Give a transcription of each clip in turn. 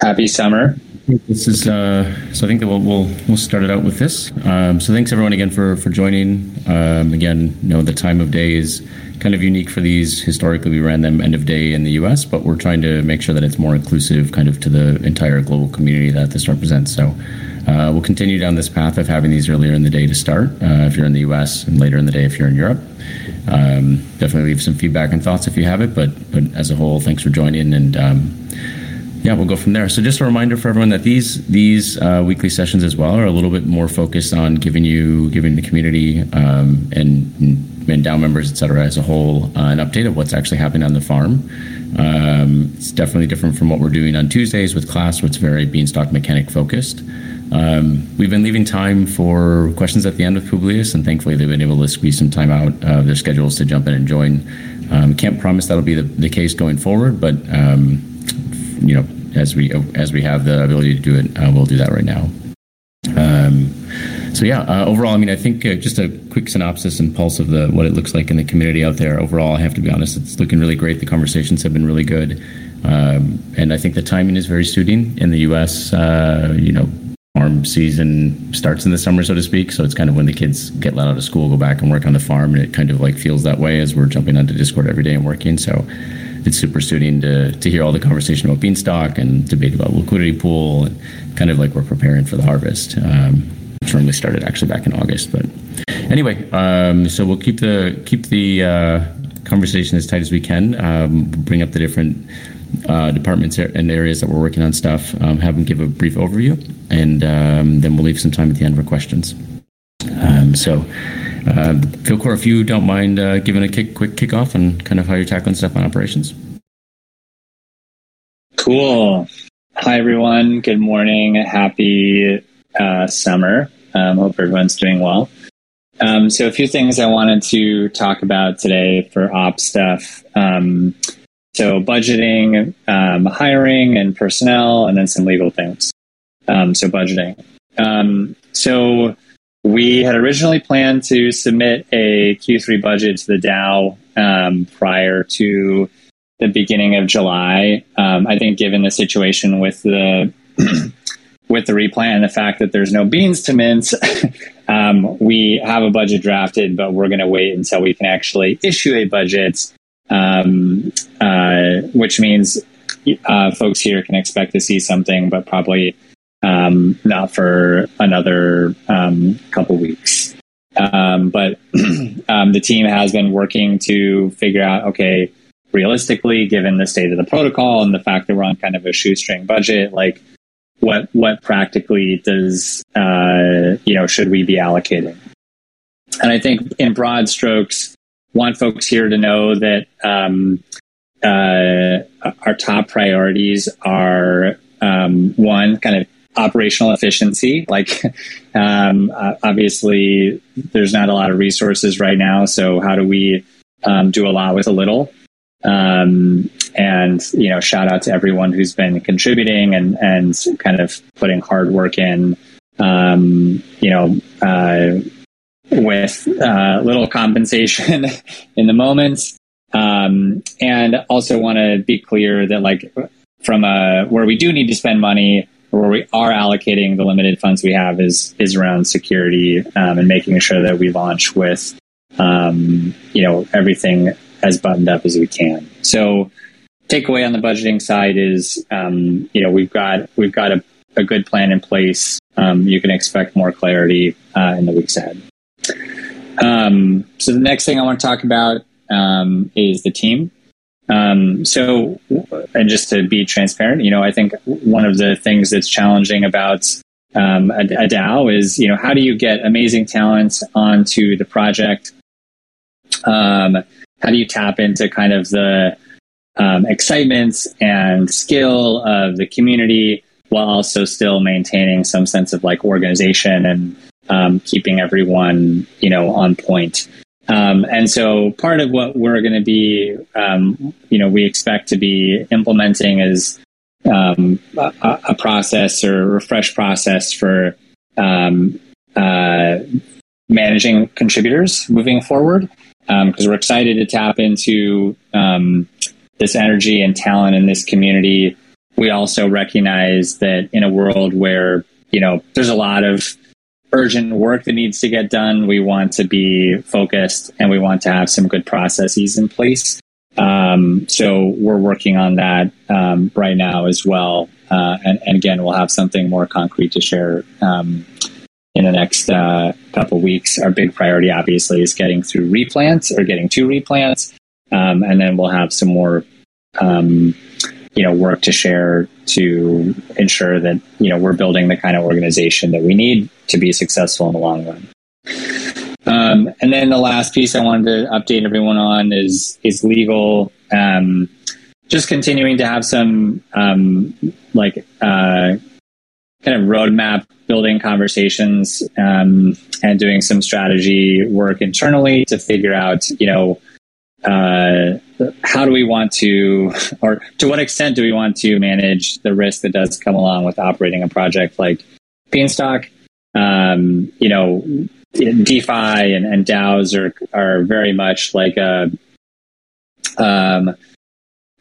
Happy summer. This is uh, so. I think that we'll, we'll we'll start it out with this. Um, so thanks everyone again for for joining. Um, again, you know the time of day is kind of unique for these. Historically, we ran them end of day in the U.S., but we're trying to make sure that it's more inclusive, kind of to the entire global community that this represents. So. Uh, we'll continue down this path of having these earlier in the day to start uh, if you're in the US and later in the day if you're in Europe. Um, definitely leave some feedback and thoughts if you have it, but, but as a whole, thanks for joining and um, yeah, we'll go from there. So just a reminder for everyone that these these uh, weekly sessions as well are a little bit more focused on giving you giving the community um, and and DAO members, et cetera, as a whole, uh, an update of what's actually happening on the farm. Um, it's definitely different from what we're doing on Tuesdays with class, where it's very beanstalk mechanic focused. Um, we've been leaving time for questions at the end of Publius, and thankfully they've been able to squeeze some time out of their schedules to jump in and join. Um, can't promise that'll be the, the case going forward, but um, you know, as we as we have the ability to do it, uh, we'll do that right now. Um, so yeah, uh, overall, I mean, I think uh, just a quick synopsis and pulse of the what it looks like in the community out there. Overall, I have to be honest, it's looking really great. The conversations have been really good, um, and I think the timing is very suiting in the U.S. Uh, you know, farm season starts in the summer, so to speak. So it's kind of when the kids get let out of school, go back and work on the farm, and it kind of like feels that way as we're jumping onto Discord every day and working. So it's super suiting to, to hear all the conversation about beanstalk and debate about liquidity pool and kind of like we're preparing for the harvest. Um, which normally started actually back in August, but anyway, um, so we'll keep the keep the uh, conversation as tight as we can. Um, bring up the different uh, departments and areas that we're working on stuff. Um, have them give a brief overview, and um, then we'll leave some time at the end for questions. Um, so uh, Philcor, if you don't mind uh, giving a kick, quick kickoff and kind of how you're tackling stuff on operations. Cool. Hi, everyone. Good morning. Happy uh, summer. Um, hope everyone's doing well. Um, so, a few things I wanted to talk about today for op stuff. Um, so, budgeting, um, hiring, and personnel, and then some legal things. Um, so, budgeting. Um, so, we had originally planned to submit a Q3 budget to the DAO um, prior to the beginning of July. Um, I think, given the situation with the with the replant and the fact that there's no beans to mince, um, we have a budget drafted, but we're going to wait until we can actually issue a budget, um, uh, which means uh, folks here can expect to see something, but probably um, not for another um, couple weeks. Um, but um, the team has been working to figure out okay, realistically, given the state of the protocol and the fact that we're on kind of a shoestring budget, like what what practically does uh, you know should we be allocating? And I think in broad strokes, want folks here to know that um, uh, our top priorities are um, one, kind of operational efficiency. Like, um, obviously, there's not a lot of resources right now. So, how do we um, do a lot with a little? Um, and you know, shout out to everyone who's been contributing and and kind of putting hard work in. Um, you know, uh, with uh, little compensation in the moment. Um, and also want to be clear that like from a where we do need to spend money where we are allocating the limited funds we have is is around security um, and making sure that we launch with um, you know everything as buttoned up as we can. So takeaway on the budgeting side is um, you know we've got we've got a, a good plan in place. Um, you can expect more clarity uh, in the weeks ahead. Um, so the next thing I want to talk about um, is the team. Um, so, and just to be transparent, you know, I think one of the things that's challenging about um, a, a, DAO is, you know, how do you get amazing talent onto the project? Um, how do you tap into kind of the um, excitement and skill of the community while also still maintaining some sense of like organization and um, keeping everyone, you know, on point? Um, and so part of what we're going to be, um, you know, we expect to be implementing is um, a, a, process or refresh process for um, uh, managing contributors moving forward. Because um, we're excited to tap into um, this energy and talent in this community we also recognize that in a world where you know there's a lot of urgent work that needs to get done, we want to be focused and we want to have some good processes in place. Um, so we're working on that um, right now as well. Uh, and, and, again, we'll have something more concrete to share um, in the next uh, couple weeks. Our big priority, obviously, is getting through replants or getting to replants, um, and then we'll have some more, um, you know, work to share to ensure that you know we're building the kind of organization that we need to be successful in the long run. Um, and then the last piece I wanted to update everyone on is is legal. Um, just continuing to have some um, like uh, kind of roadmap building conversations um, and doing some strategy work internally to figure out, you know, uh, how do we want to, or to what extent do we want to manage the risk that does come along with operating a project like Beanstalk? Um, you know, DeFi and, and DAOs are are very much like a um,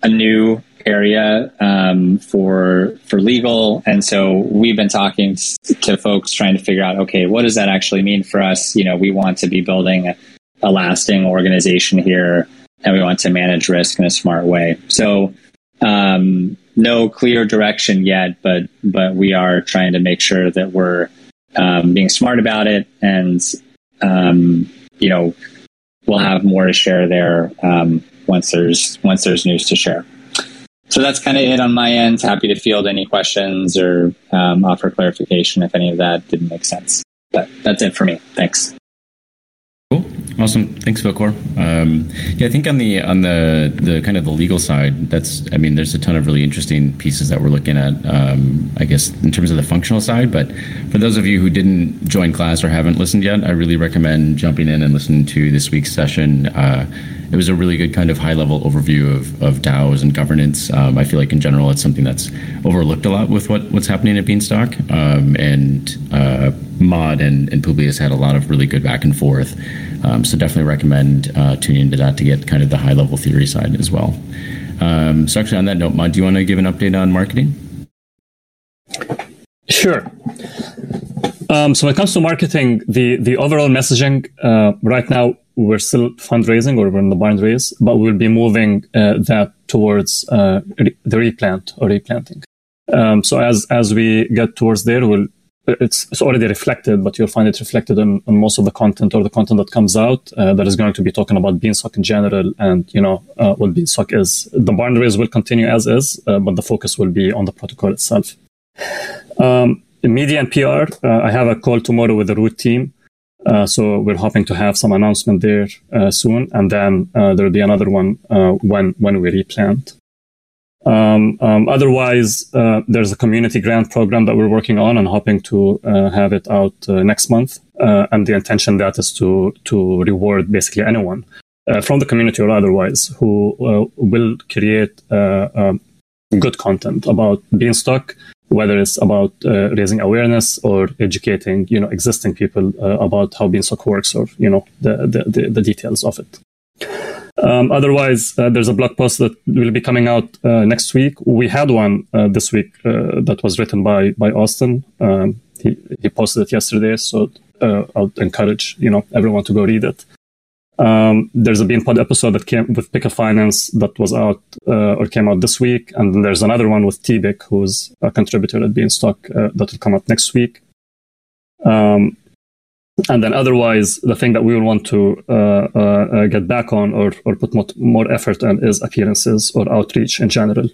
a new area um, for for legal, and so we've been talking to folks trying to figure out, okay, what does that actually mean for us? You know, we want to be building a, a lasting organization here, and we want to manage risk in a smart way. So, um, no clear direction yet, but but we are trying to make sure that we're um, being smart about it, and um, you know, we'll have more to share there um, once there's once there's news to share so that's kind of it on my end. Happy to field any questions or um, offer clarification if any of that didn't make sense. But that's it for me. Thanks. Cool, awesome. Thanks, Vilkor. Um, yeah, I think on the on the the kind of the legal side, that's I mean, there's a ton of really interesting pieces that we're looking at. Um, I guess in terms of the functional side, but for those of you who didn't join class or haven't listened yet, I really recommend jumping in and listening to this week's session. Uh, it was a really good kind of high level overview of, of DAOs and governance. Um, I feel like in general, it's something that's overlooked a lot with what, what's happening at Beanstalk. Um, and uh, Mod and, and Publius had a lot of really good back and forth. Um, so definitely recommend uh, tuning into that to get kind of the high level theory side as well. Um, so actually, on that note, Mod, do you want to give an update on marketing? Sure. Um, so when it comes to marketing, the the overall messaging uh, right now we're still fundraising or we're in the barn raise, but we'll be moving uh, that towards uh, re- the replant or replanting. Um, so as as we get towards there, we'll it's it's already reflected, but you'll find it reflected in, in most of the content or the content that comes out uh, that is going to be talking about Beanstalk in general and you know uh, what Beanstalk is. The boundaries will continue as is, uh, but the focus will be on the protocol itself. Um, media and PR, uh, I have a call tomorrow with the root team uh, so we're hoping to have some announcement there uh, soon, and then uh, there'll be another one when when we replant. Um, um, otherwise, uh, there's a community grant program that we're working on and hoping to have it out next month. and the intention that is to to reward basically anyone from the community or otherwise who will create um, good content about Beanstalk whether it's about uh, raising awareness or educating, you know, existing people uh, about how Beanstalk works or, you know, the, the, the details of it. Um, otherwise, uh, there's a blog post that will be coming out uh, next week. We had one uh, this week that was written by by Austin. Um, he, he posted it yesterday, so I'll encourage you know everyone to go read it. Um, there's a Beanpod episode that came with Pickle Finance that was out uh, or came out this week, and then there's another one with Tbik, who's a contributor at Beanstalk uh, that will come out next week. Um, and then otherwise, the thing that we will want to uh, uh, uh get back on or, or put more, effort in is appearances or outreach in general.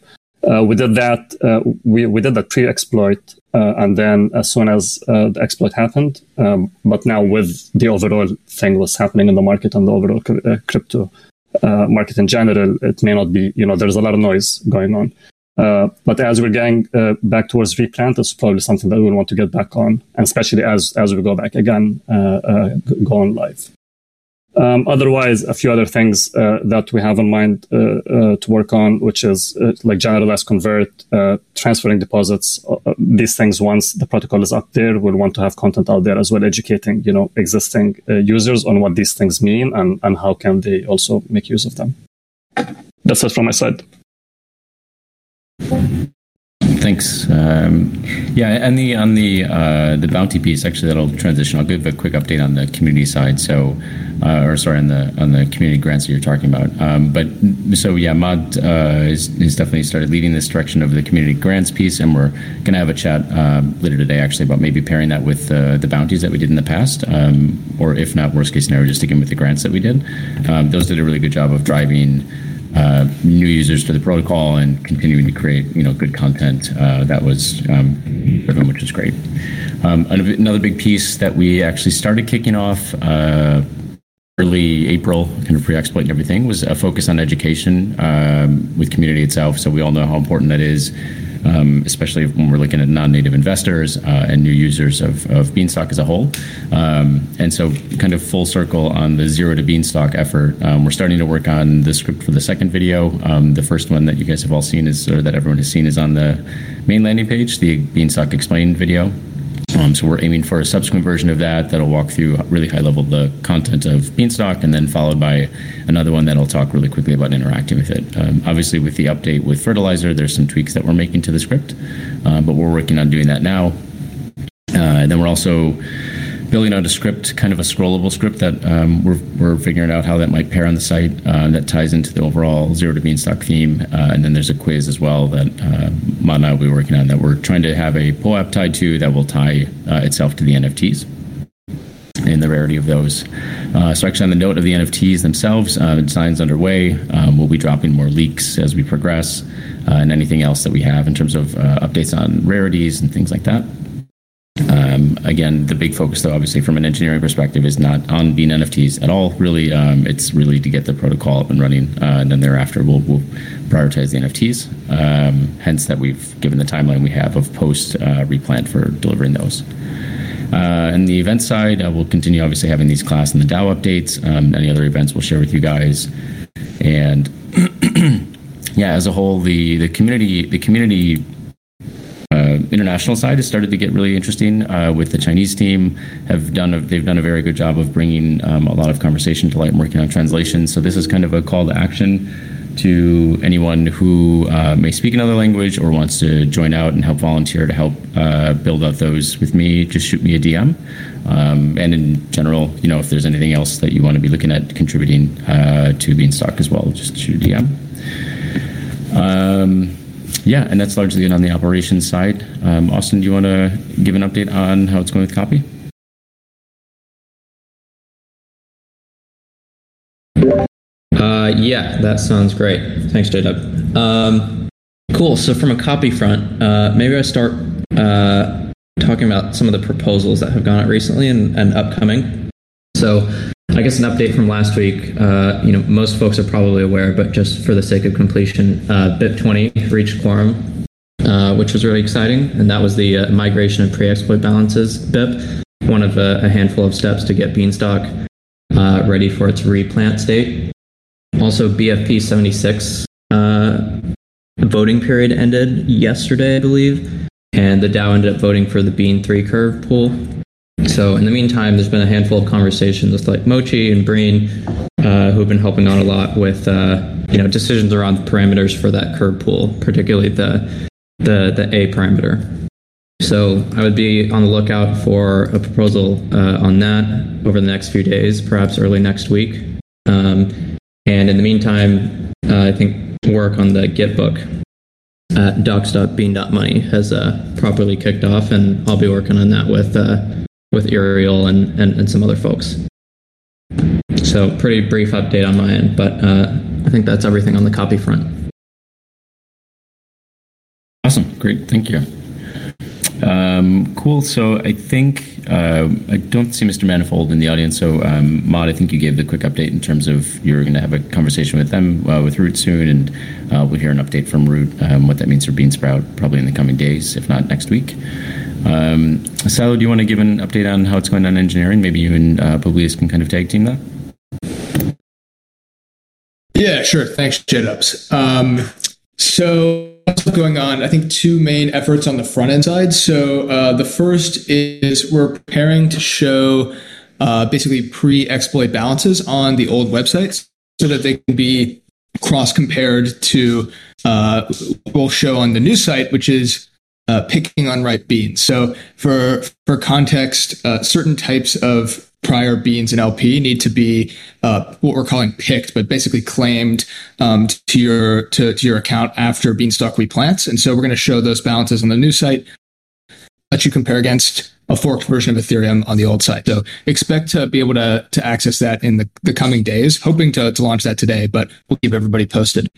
Uh, we did that. Uh, we we did that pre-exploit, uh, and then as soon as the exploit happened, um, but now with the overall thing was happening in the market and the overall crypto uh, market in general, it may not be. You know, there's a lot of noise going on. But as we're getting back towards replant, it's probably something that we will want to get back on, and especially as as we go back again, go on live. Um, otherwise, a few other things uh, that we have in mind uh, uh, to work on, which is uh, like generalized convert, uh, transferring deposits. Uh, these things, once the protocol is up there, we'll want to have content out there as well, educating you know existing users on what these things mean and and how can they also make use of them. That's it from my side. Thanks. Um, yeah, and the on the uh, the bounty piece, actually, that'll transition. I'll give a quick update on the community side. So, uh, or sorry, on the on the community grants that you're talking about. Um, but so yeah, Mod uh, is, is definitely started leading this direction of the community grants piece, and we're going to have a chat um, later today, actually, about maybe pairing that with uh, the bounties that we did in the past, um, or if not, worst case scenario, just sticking with the grants that we did. Um, those did a really good job of driving new users to the protocol and continuing to create you know good content uh, that was um, driven, which is great. Um, another big piece that we actually started kicking off uh, early April, kind of pre-exploit and everything, was a focus on education um, with community itself. So we all know how important that is especially when we're looking at non-native investors uh, and new users of, of Beanstalk as a whole. Um, and so, kind of full circle on the zero to Beanstalk effort. Um, we're starting to work on the script for the second video. Um, the first one that you guys have all seen is, or that everyone has seen, is on the main landing page, the Beanstalk explained video. Um, so we're aiming for a subsequent version of that that'll walk through really high level the content of Beanstalk, and then followed by another one that'll talk really quickly about interacting with it. Um, obviously, with the update with Fertilizer, there's some tweaks that we're making to the script, uh, but we're working on doing that now. Uh, and then we're also building out a script, kind of a scrollable script that um, we're, we're figuring out how that might pair on the site uh, that ties into the overall zero to beanstalk theme. Uh, and then there's a quiz as well that uh, Mod and I will be working on that we're trying to have a POAP tied to that will tie uh, itself to the NFTs and the rarity of those. Uh, so, actually, on the note of the NFTs themselves, uh, design's underway. Um, we'll be dropping more leaks as we progress, uh, and anything else that we have in terms of uh, updates on rarities and things like that. Um, again, the big focus, though, obviously from an engineering perspective, is not on being NFTs at all. Really, um, it's really to get the protocol up and running, uh, and then thereafter we'll, we'll prioritize the NFTs. Um, hence, that we've given the timeline we have of post uh, replant for delivering those. Uh, and the event side, uh, we'll continue obviously having these class and the DAO updates. Um, any other events we'll share with you guys, and yeah, as a whole, the the community the community international side has started to get really interesting uh, with the Chinese team. Have done a, they've done a very good job of bringing um, a lot of conversation to light and working on translation. So this is kind of a call to action to anyone who uh, may speak another language or wants to join out and help volunteer to help uh, build out those with me. Just shoot me a DM. Um, and in general, you know, if there's anything else that you want to be looking at contributing uh, to Beanstalk as well, just shoot a DM. Um, yeah, and that's largely it on the operations side. Um, Austin, do you want to give an update on how it's going with copy? Uh, yeah, that sounds great. Thanks, JW. Um, cool. So from a copy front, uh, maybe I start uh, talking about some of the proposals that have gone out recently and, and upcoming. So I guess an update from last week. Uh, you know, most folks are probably aware, but just for the sake of completion, uh, BIP20 reached quorum, uh, which was really exciting, and that was the uh, migration of pre-exploit balances BIP, one of a, a handful of steps to get Beanstalk uh, ready for its replant state. Also, BFP 76 uh, voting period ended yesterday, I believe, and the DAO ended up voting for the Bean 3 curve pool so in the meantime, there's been a handful of conversations with like Mochi and Breen, uh, who've been helping on a lot with uh, you know decisions around the parameters for that curve pool, particularly the the the A parameter. So I would be on the lookout for a proposal uh, on that over the next few days, perhaps early next week. Um, and in the meantime, uh, I think work on the Git book at docs.bean.money has uh, properly kicked off, and I'll be working on that with uh, with Ariel and, and, and some other folks. So pretty brief update on my end, but uh, I think that's everything on the copy front. Awesome, great, thank you. Um, cool. So I think uh, I don't see Mr. Manifold in the audience. So um, Mod, I think you gave the quick update in terms of you're going to have a conversation with them uh, with Root soon, and uh, we'll hear an update from Root um, what that means for Bean Sprout probably in the coming days, if not next week. Um, Silo, do you want to give an update on how it's going on engineering? Maybe you and uh, Publius can kind of tag team that. Yeah, sure. Thanks, JDubs. Um, so going on? I think two main efforts on the front end side. So uh, the first is we're preparing to show uh, basically pre-exploit balances on the old websites so that they can be cross compared to uh, what we'll show on the new site, which is uh, picking unripe beans. So for for context, uh, certain types of prior beans in LP need to be uh, what we're calling picked, but basically claimed um, to your to, to your account after Beanstalk replants. And so we're going to show those balances on the new site. Let you compare against a forked version of Ethereum on the old site. So expect to be able to to access that in the, the coming days. Hoping to to launch that today, but we'll keep everybody posted.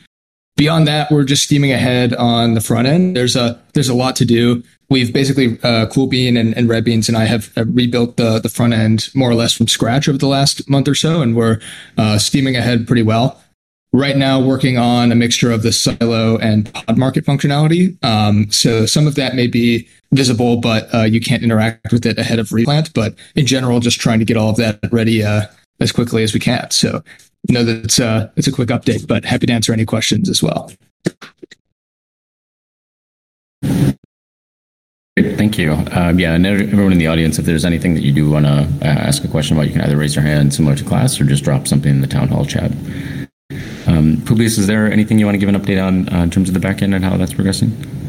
Beyond that, we're just steaming ahead on the front end. There's a there's a lot to do. We've basically uh, Cool Bean and, and Red Beans and I have, rebuilt the the front end more or less from scratch over the last month or so, and we're uh, steaming ahead pretty well. Right now, working on a mixture of the silo and pod market functionality. Um, so some of that may be visible, but uh, you can't interact with it ahead of replant. But in general, just trying to get all of that ready uh, as quickly as we can. So Know that it's, uh, a quick update, but happy to answer any questions as well. Thank you. Um, yeah, and everyone in the audience, if there's anything that you do want to uh, ask a question about, you can either raise your hand similar to class or just drop something in the town hall chat. Um, Publius, is there anything you want to give an update on uh, in terms of the backend and how that's progressing?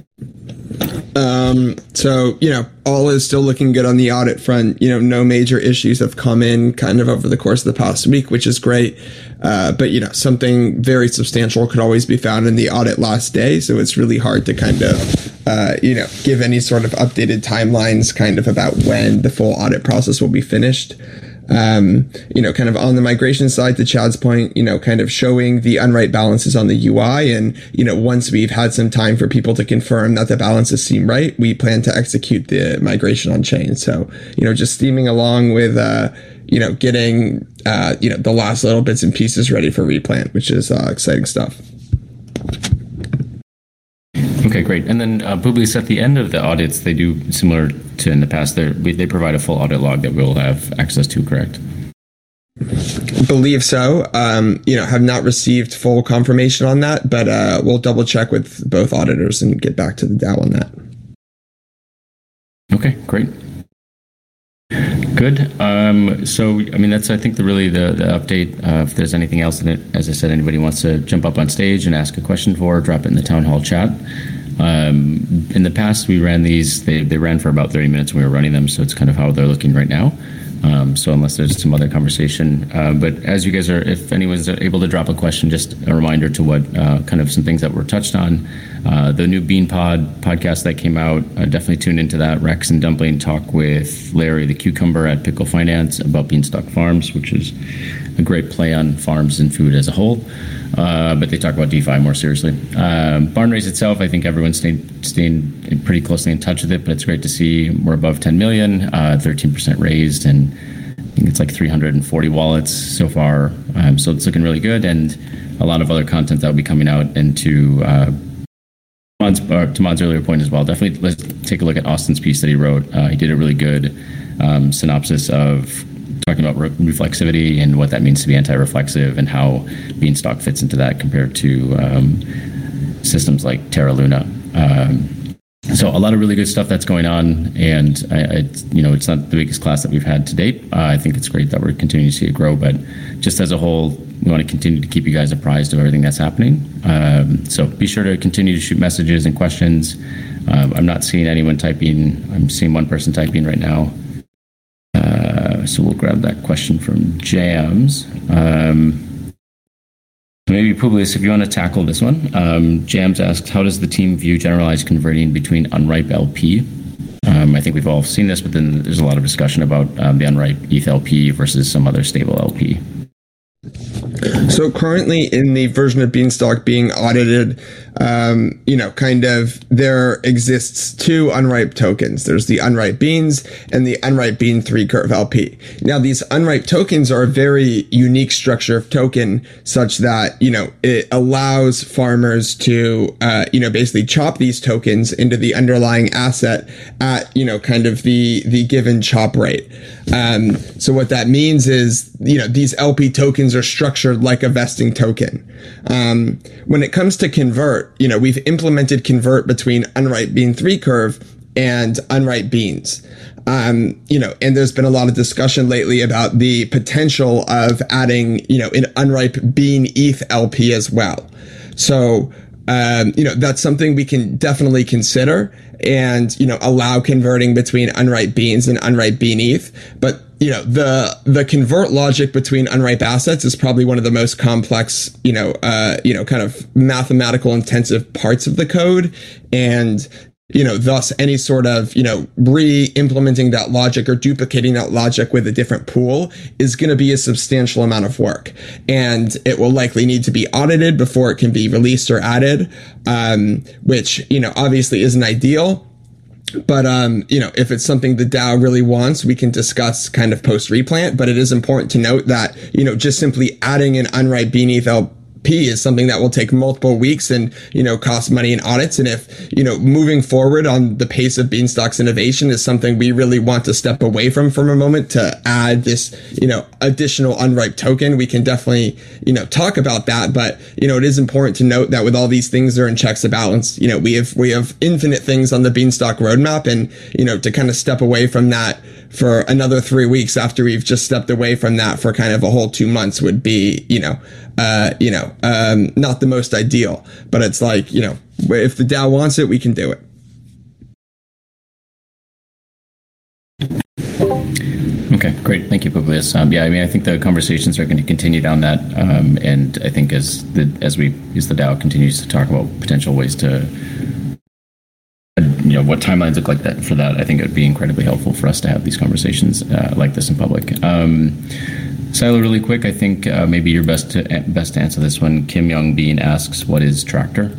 Um, so, you know, all is still looking good on the audit front. You know, no major issues have come in kind of over the course of the past week, which is great. Uh, but, you know, something very substantial could always be found in the audit last day. So it's really hard to kind of, uh, you know, give any sort of updated timelines kind of about when the full audit process will be finished um, you know, kind of on the migration side, to Chad's point, you know, kind of showing the unripe balances on the UI. And, you know, once we've had some time for people to confirm that the balances seem right, we plan to execute the migration on chain. So, you know, just steaming along with, uh, you know, getting, uh, you know, the last little bits and pieces ready for replant, which is uh, exciting stuff. Great. And then uh, Publius, at the end of the audits, they do similar to in the past. They they provide a full audit log that we'll have access to. Correct? Believe so. Um, you know, have not received full confirmation on that, but uh, we'll double check with both auditors and get back to the DAO on that. Okay, great. Good. Um, so, I mean, that's I think the really the, the update. Uh, if there's anything else in it, as I said, anybody wants to jump up on stage and ask a question for, drop it in the town hall chat. Um, in the past, we ran these. They they ran for about 30 minutes. when We were running them, so it's kind of how they're looking right now. Um, so unless there's some other conversation, uh, but as you guys are, if anyone's able to drop a question, just a reminder to what uh, kind of some things that were touched on. Uh, the new Bean Pod podcast that came out, uh, definitely tune into that. Rex and Dumpling talk with Larry the Cucumber at Pickle Finance about Beanstalk Farms, which is a great play on farms and food as a whole. Uh, but they talk about DeFi more seriously. Um, Barnraise itself, I think everyone's staying, staying pretty closely in touch with it, but it's great to see we're above 10 million, uh, 13% raised, and I think it's like 340 wallets so far. Um, so it's looking really good, and a lot of other content that will be coming out into. Uh, Mod's, uh, to Mod's earlier point as well, definitely let's take a look at Austin's piece that he wrote. Uh, he did a really good um, synopsis of talking about re- reflexivity and what that means to be anti-reflexive and how Beanstalk fits into that compared to um, systems like Terra Luna. Um, so a lot of really good stuff that's going on, and I, I, you know it's not the biggest class that we've had to date. Uh, I think it's great that we're continuing to see it grow, but just as a whole, we want to continue to keep you guys apprised of everything that's happening. Um, so be sure to continue to shoot messages and questions. Um, I'm not seeing anyone typing. I'm seeing one person typing right now. Uh, so we'll grab that question from Jams. Um, maybe Publius, if you want to tackle this one. Um, Jams asked, how does the team view generalized converting between unripe LP? Um, I think we've all seen this, but then there's a lot of discussion about um, the unripe ETH LP versus some other stable LP. So currently in the version of Beanstalk being audited, um, you know, kind of there exists two unripe tokens. There's the unripe beans and the unripe bean three curve LP. Now these unripe tokens are a very unique structure of token such that, you know, it allows farmers to, uh, you know, basically chop these tokens into the underlying asset at, you know, kind of the, the given chop rate. Um, so what that means is, you know, these LP tokens are structured like a vesting token. Um, when it comes to convert, you know, we've implemented convert between unripe bean three curve and unripe beans. Um, you know, and there's been a lot of discussion lately about the potential of adding, you know, an unripe bean ETH LP as well. So, um, you know, that's something we can definitely consider and, you know, allow converting between unripe beans and unripe bean ETH. But, you know, the, the convert logic between unripe assets is probably one of the most complex, you know, uh, you know, kind of mathematical intensive parts of the code. And, you know, thus any sort of, you know, re-implementing that logic or duplicating that logic with a different pool is going to be a substantial amount of work. And it will likely need to be audited before it can be released or added, um, which, you know, obviously isn't ideal. But, um, you know, if it's something the DAO really wants, we can discuss kind of post replant. But it is important to note that, you know, just simply adding an unripe bean ETH is something that will take multiple weeks and, you know, cost money in audits. And if, you know, moving forward on the pace of Beanstalk's innovation is something we really want to step away from for a moment to add this, you know, additional unripe token, we can definitely, you know, talk about that. But, you know, it is important to note that with all these things that are in checks and balance, you know, we have, we have infinite things on the Beanstalk roadmap and, you know, to kind of step away from that for another three weeks after we've just stepped away from that for kind of a whole two months would be, you know, uh, you know, um, not the most ideal. But it's like, you know, if the DAO wants it, we can do it. Okay, great. Thank you, Publius. Um, yeah, I mean, I think the conversations are going to continue down that, um, and I think as the as we as the DAO continues to talk about potential ways to you know what timelines look like that for that i think it would be incredibly helpful for us to have these conversations uh, like this in public um, Silo, really quick, I think uh, maybe you're best to best to answer this one. Kim Young Bean asks, "What is Tractor?"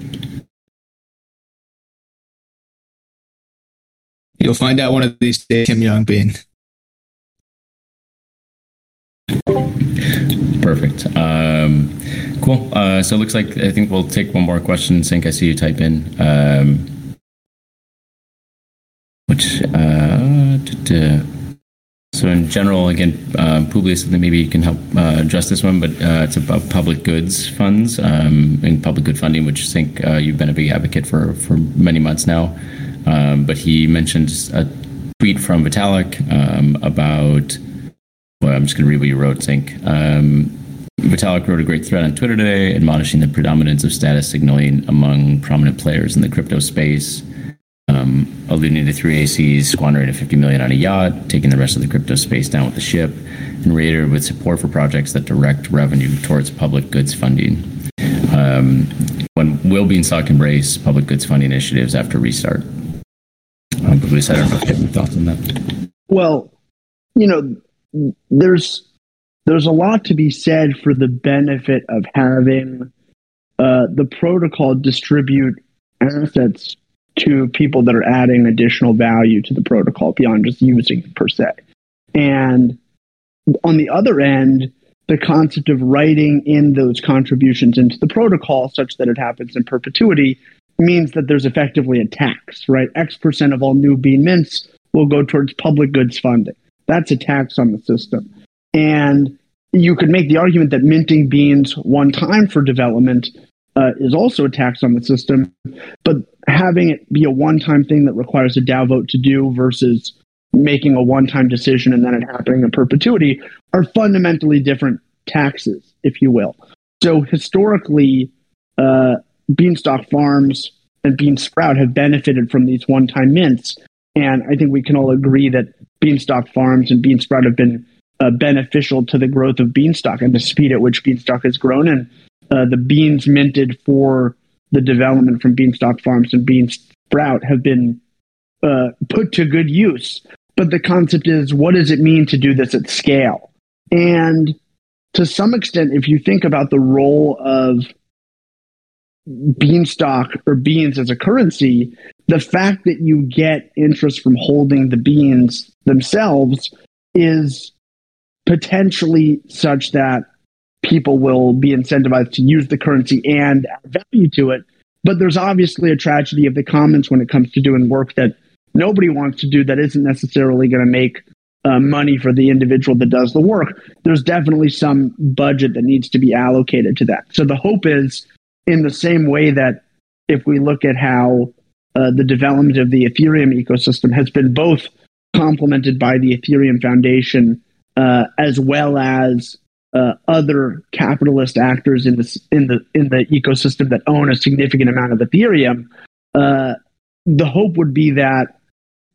You'll find out one of these days, Kim Young Bean. Perfect. Um, cool. Uh, so it looks like I think we'll take one more question. Sync, I see you type in. Um, which uh, so in general, again, uh, Publius, maybe you can help uh, address this one, but uh, it's about public goods funds um, and public good funding, which I think uh, you've been a big advocate for for many months now. Um, but he mentioned a tweet from Vitalik um, about. Well, I'm just going to read what you wrote, Sync. Um, Vitalik wrote a great thread on Twitter today, admonishing the predominance of status signaling among prominent players in the crypto space um, alluding to three ACs squandering a 50 million on a yacht, taking the rest of the crypto space down with the ship, and reiterated with support for projects that direct revenue towards public goods funding. Um, when will Beanstalk embrace public goods funding initiatives after restart? Um, I don't know if you have any thoughts on that. Well, you know, there's there's a lot to be said for the benefit of having uh, the protocol distribute assets to people that are adding additional value to the protocol beyond just using it per se. And on the other end, the concept of writing in those contributions into the protocol such that it happens in perpetuity means that there's effectively a tax, right? X percent of all new bean mints will go towards public goods funding. That's a tax on the system. And you could make the argument that minting beans one time for development uh, is also a tax on the system. But having it be a one time thing that requires a DAO vote to do versus making a one time decision and then it happening in perpetuity are fundamentally different taxes, if you will. So historically, uh, Beanstalk Farms and Bean Sprout have benefited from these one time mints. And I think we can all agree that Beanstalk Farms and Bean Sprout have been uh, beneficial to the growth of Beanstalk and the speed at which Beanstalk has grown. And uh, the beans minted for the development from Beanstalk Farms and Bean Sprout have been uh, put to good use. But the concept is what does it mean to do this at scale? And to some extent, if you think about the role of beanstalk or beans as a currency, the fact that you get interest from holding the beans themselves is potentially such that people will be incentivized to use the currency and add value to it. But there's obviously a tragedy of the commons when it comes to doing work that nobody wants to do that isn't necessarily going to make uh, money for the individual that does the work. There's definitely some budget that needs to be allocated to that. So the hope is in the same way that if we look at how uh, the development of the Ethereum ecosystem has been both complemented by the Ethereum Foundation uh, as well as uh, other capitalist actors in the in the in the ecosystem that own a significant amount of Ethereum. Uh, the hope would be that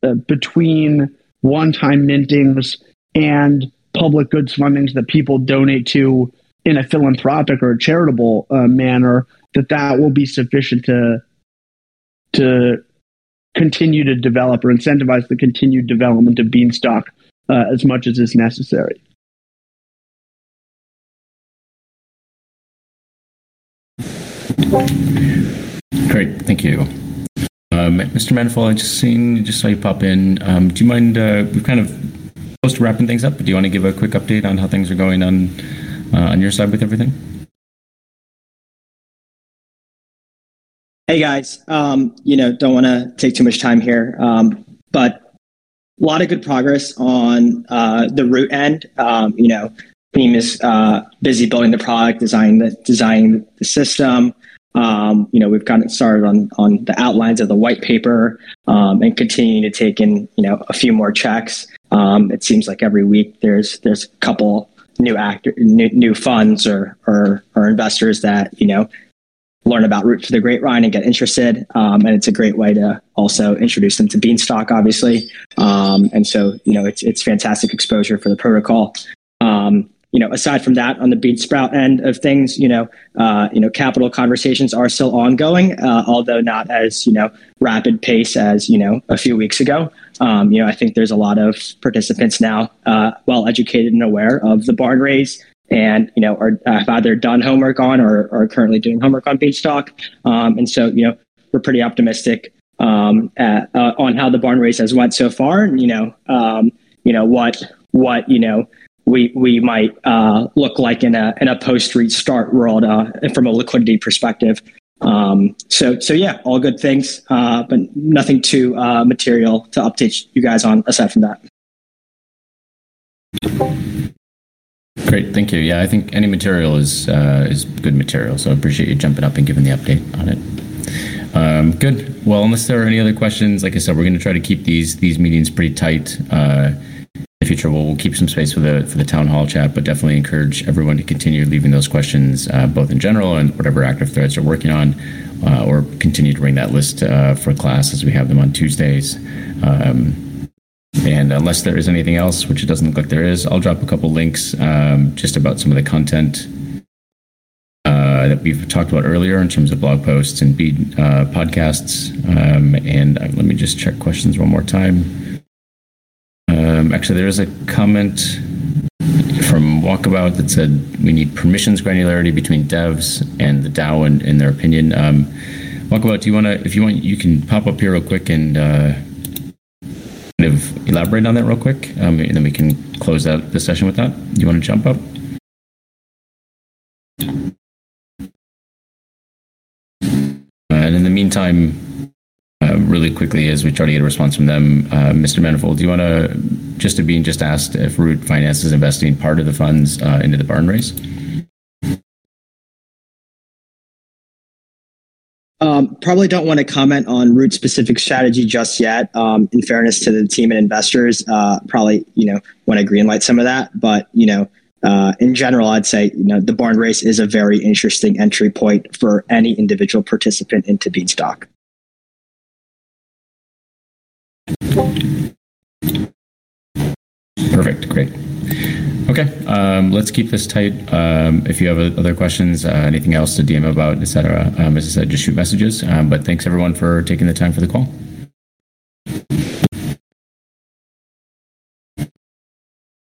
uh, between one-time mintings and public goods fundings that people donate to in a philanthropic or a charitable uh, manner, that that will be sufficient to to continue to develop or incentivize the continued development of Beanstalk uh, as much as is necessary. Great, thank you. Um, Mr. Manifold, I just seen, just saw you pop in. Um, do you mind? Uh, we've kind of close to wrapping things up, but do you want to give a quick update on how things are going on uh, on your side with everything? Hey guys, um, you know, don't want to take too much time here, um, but a lot of good progress on uh, the root end. Um, you know, team is uh, busy building the product, designing the designing the system. Um, you know, we've gotten started on on the outlines of the white paper um, and continuing to take in you know a few more checks. Um, it seems like every week there's there's a couple new actor new, new funds or, or or investors that you know learn about Root for the Great Rhine and get interested. Um, and it's a great way to also introduce them to Beanstalk, obviously. Um, and so, you know, it's, it's fantastic exposure for the protocol. Um, you know, aside from that, on the bean sprout end of things, you know, uh, you know, capital conversations are still ongoing, uh, although not as you know rapid pace as you know a few weeks ago. Um, you know, I think there's a lot of participants now, uh, well educated and aware of the barn raise, and you know, are have either done homework on or are currently doing homework on Beanstalk. Um, and so, you know, we're pretty optimistic um, at, uh, on how the barn raise has went so far, and you know, um, you know what what you know we we might uh, look like in a in a post restart world uh, from a liquidity perspective. Um, so so yeah, all good things, uh, but nothing too uh, material to update you guys on aside from that. Great, thank you. Yeah, I think any material is uh, is good material, so I appreciate you jumping up and giving the update on it. Um, good. Well, unless there are any other questions, like I said, we're going to try to keep these these meetings pretty tight. Uh, future. We'll, we'll, keep some space for the for the town hall chat, but definitely encourage everyone to continue leaving those questions, uh, both in general and whatever active threads are working on, uh, or continue to bring that list uh, for class as we have them on Tuesdays. Um, and unless there is anything else, which it doesn't look like there is, I'll drop a couple links um, just about some of the content uh, that we've talked about earlier in terms of blog posts and bead uh, podcasts. Um, and uh, let me just check questions one more time. Um, actually, there is a comment from Walkabout that said we need permissions granularity between devs and the DAO, in, in their opinion. Um, Walkabout, do you want to? If you want, you can pop up here real quick and uh, kind of elaborate on that real quick, um, and then we can close out the session with that. Do you want to jump up? Uh, and in the meantime, uh, really quickly as we try to get a response from them. Uh, Mr. Manifold, do you want to, just to being just asked if Root Finance is investing part of the funds uh, into the barn raise? Um, probably don't want to comment on Root specific strategy just yet. Um, in fairness to the team and investors, uh, probably you know want to greenlight some of that. But you know, uh, in general, I'd say you know the barn raise is a very interesting entry point for any individual participant into Beanstalk. Perfect. Great. Okay, um, let's keep this tight. Um, if you have other questions, uh, anything else to DM about, etc., um, as I said, just shoot messages. Um, but thanks everyone for taking the time for the call.